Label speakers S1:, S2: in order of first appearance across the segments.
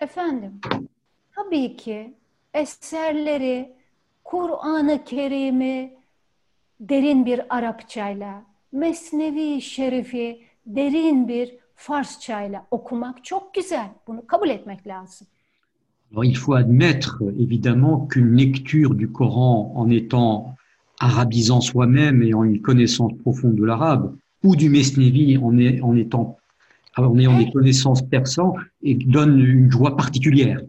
S1: Efendim, tabii ki eserleri, Kur'an-ı Kerim'i derin bir Arapçayla, Mesnevi Şerif'i derin bir Farsçayla okumak çok güzel. Bunu kabul etmek lazım.
S2: Alors, il faut admettre évidemment qu'une lecture du Coran en étant arabisant soi-même et en une connaissance profonde de l'arabe, ou du Mesnevi en, en étant en ayant des connaissances persan, et donne une joie particulière.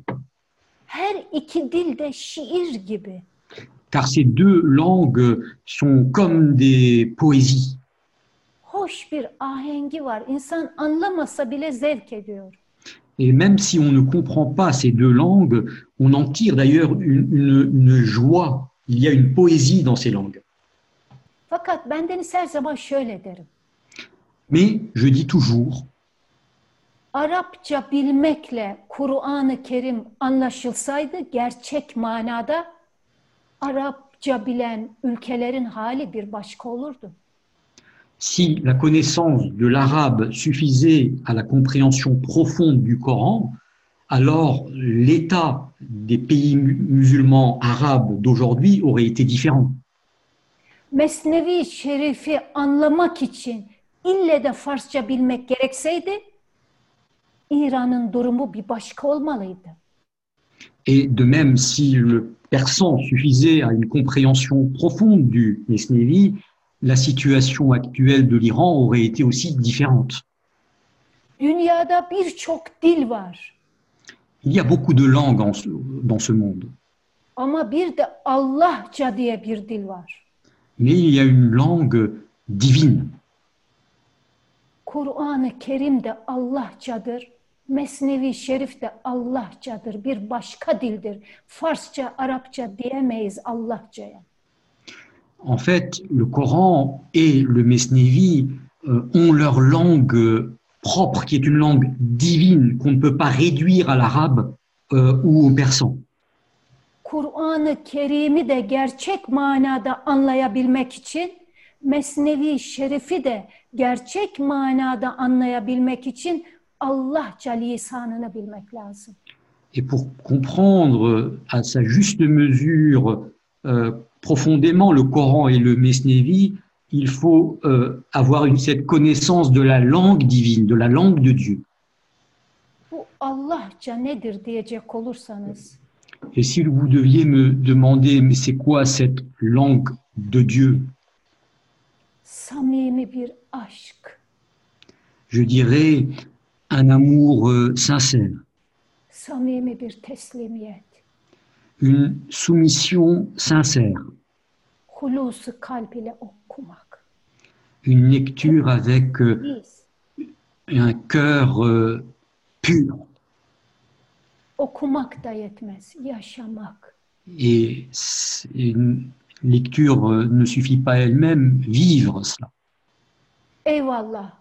S2: Car ces deux langues sont comme des poésies. Et même si on ne comprend pas ces deux langues, on en tire d'ailleurs une, une- une joie. Il y a une poésie dans ces langues.
S1: Derim.
S2: Mais je dis toujours,
S1: Arapça bilmekle Kur'an-ı Kerim anlaşılsaydı gerçek manada Arapça bilen ülkelerin hali bir başka olurdu.
S2: si la connaissance de l'arabe suffisait à la compréhension profonde du Coran, alors l'état des pays mu- musulmans arabes d'aujourd'hui aurait été différent.
S1: Mesnevi Şerif'i anlamak için ille de Farsça bilmek gerekseydi İran'ın durumu bir başka olmalıydı.
S2: Et de même, si le persan suffisait à une compréhension profonde du Mesnevi, la situation actuelle de l'Iran aurait été aussi différente.
S1: Dünyada birçok dil var
S2: Il y a beaucoup de langues en ce- dans ce monde,
S1: ama bir de Allahça diye bir dil var.
S2: mais il y a une langue divine.
S1: Kur'an-ı Kerim de Allahçadır. Mesnevi Şerif de Allahçadır. Bir başka dildir. Farsça, Arapça diyemeyiz Allahçaya.
S2: En fait, le Coran et le Mesnevi euh, ont leur langue propre, qui est une langue divine qu'on ne peut pas réduire à l'arabe euh, ou au persan.
S1: Kur'an-ı Kerim'i de gerçek manada anlayabilmek için Mesnevi Şerif'i de gerçek manada anlayabilmek için Allahça lisanını bilmek lazım.
S2: Et pour comprendre à sa juste mesure euh, profondément le Coran et le Mesnevi, il faut euh, avoir une, cette connaissance de la langue divine, de la langue de Dieu. Et si vous deviez me demander, mais c'est quoi cette langue de Dieu? Je dirais un amour euh, sincère, une soumission sincère, une lecture avec euh, un cœur euh, pur. Et une lecture ne suffit pas elle-même, vivre cela.
S1: Eyvallah.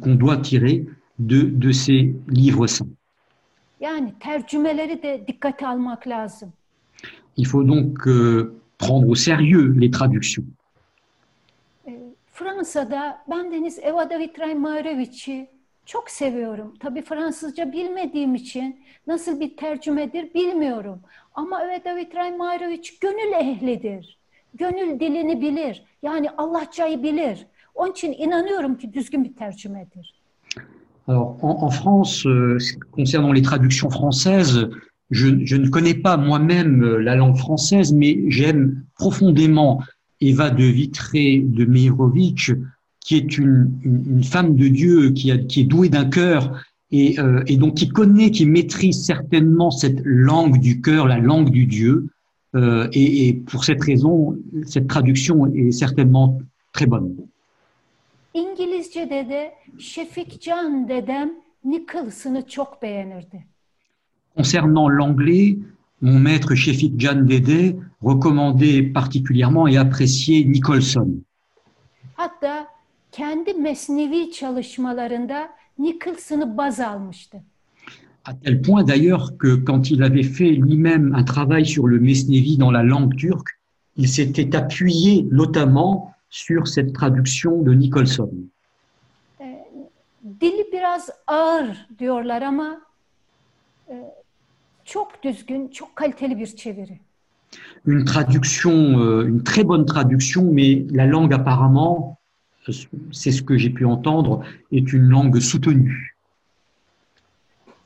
S2: qu'on doit tirer de, de ces livres saints.
S1: Yani tercümeleri de dikkate almak lazım.
S2: Il faut donc euh, prendre au sérieux les traductions.
S1: Ee, Fransa'da ben Deniz Eva David Raymareviç'i çok seviyorum. Tabii Fransızca bilmediğim için nasıl bir tercümedir bilmiyorum. Ama Eva David Raymareviç gönül ehlidir. Gönül dilini bilir. Yani Allahçayı bilir.
S2: Alors, en, France, euh, concernant les traductions françaises, je, ne connais pas moi-même euh, la langue française, mais j'aime profondément Eva de Vitré de Meirovitch, qui est une, femme de Dieu, qui, est douée d'un cœur et, euh, et donc qui connaît, qui maîtrise certainement cette langue du cœur, la langue du Dieu. Et pour cette raison, cette traduction est certainement très bonne.
S1: İngilizce'de de Şefik Can dedem Nicholson'ı çok beğenirdi.
S2: Concernant l'anglais, mon maître Shefik Can Dede recommandait particulièrement et appréciait Nicholson.
S1: Hatta kendi mesnevi çalışmalarında Nicholson'ı baz almıştı.
S2: À tel point d'ailleurs que quand il avait fait lui-même un travail sur le Mesnevi dans la langue turque, il s'était appuyé notamment sur cette traduction de Nicholson.
S1: Ee, dili biraz ağır diyorlar ama e, çok düzgün, çok kaliteli bir çeviri.
S2: Une traduction, euh, une très bonne traduction, mais la langue apparemment, euh, c'est ce que j'ai pu entendre, est une langue soutenue.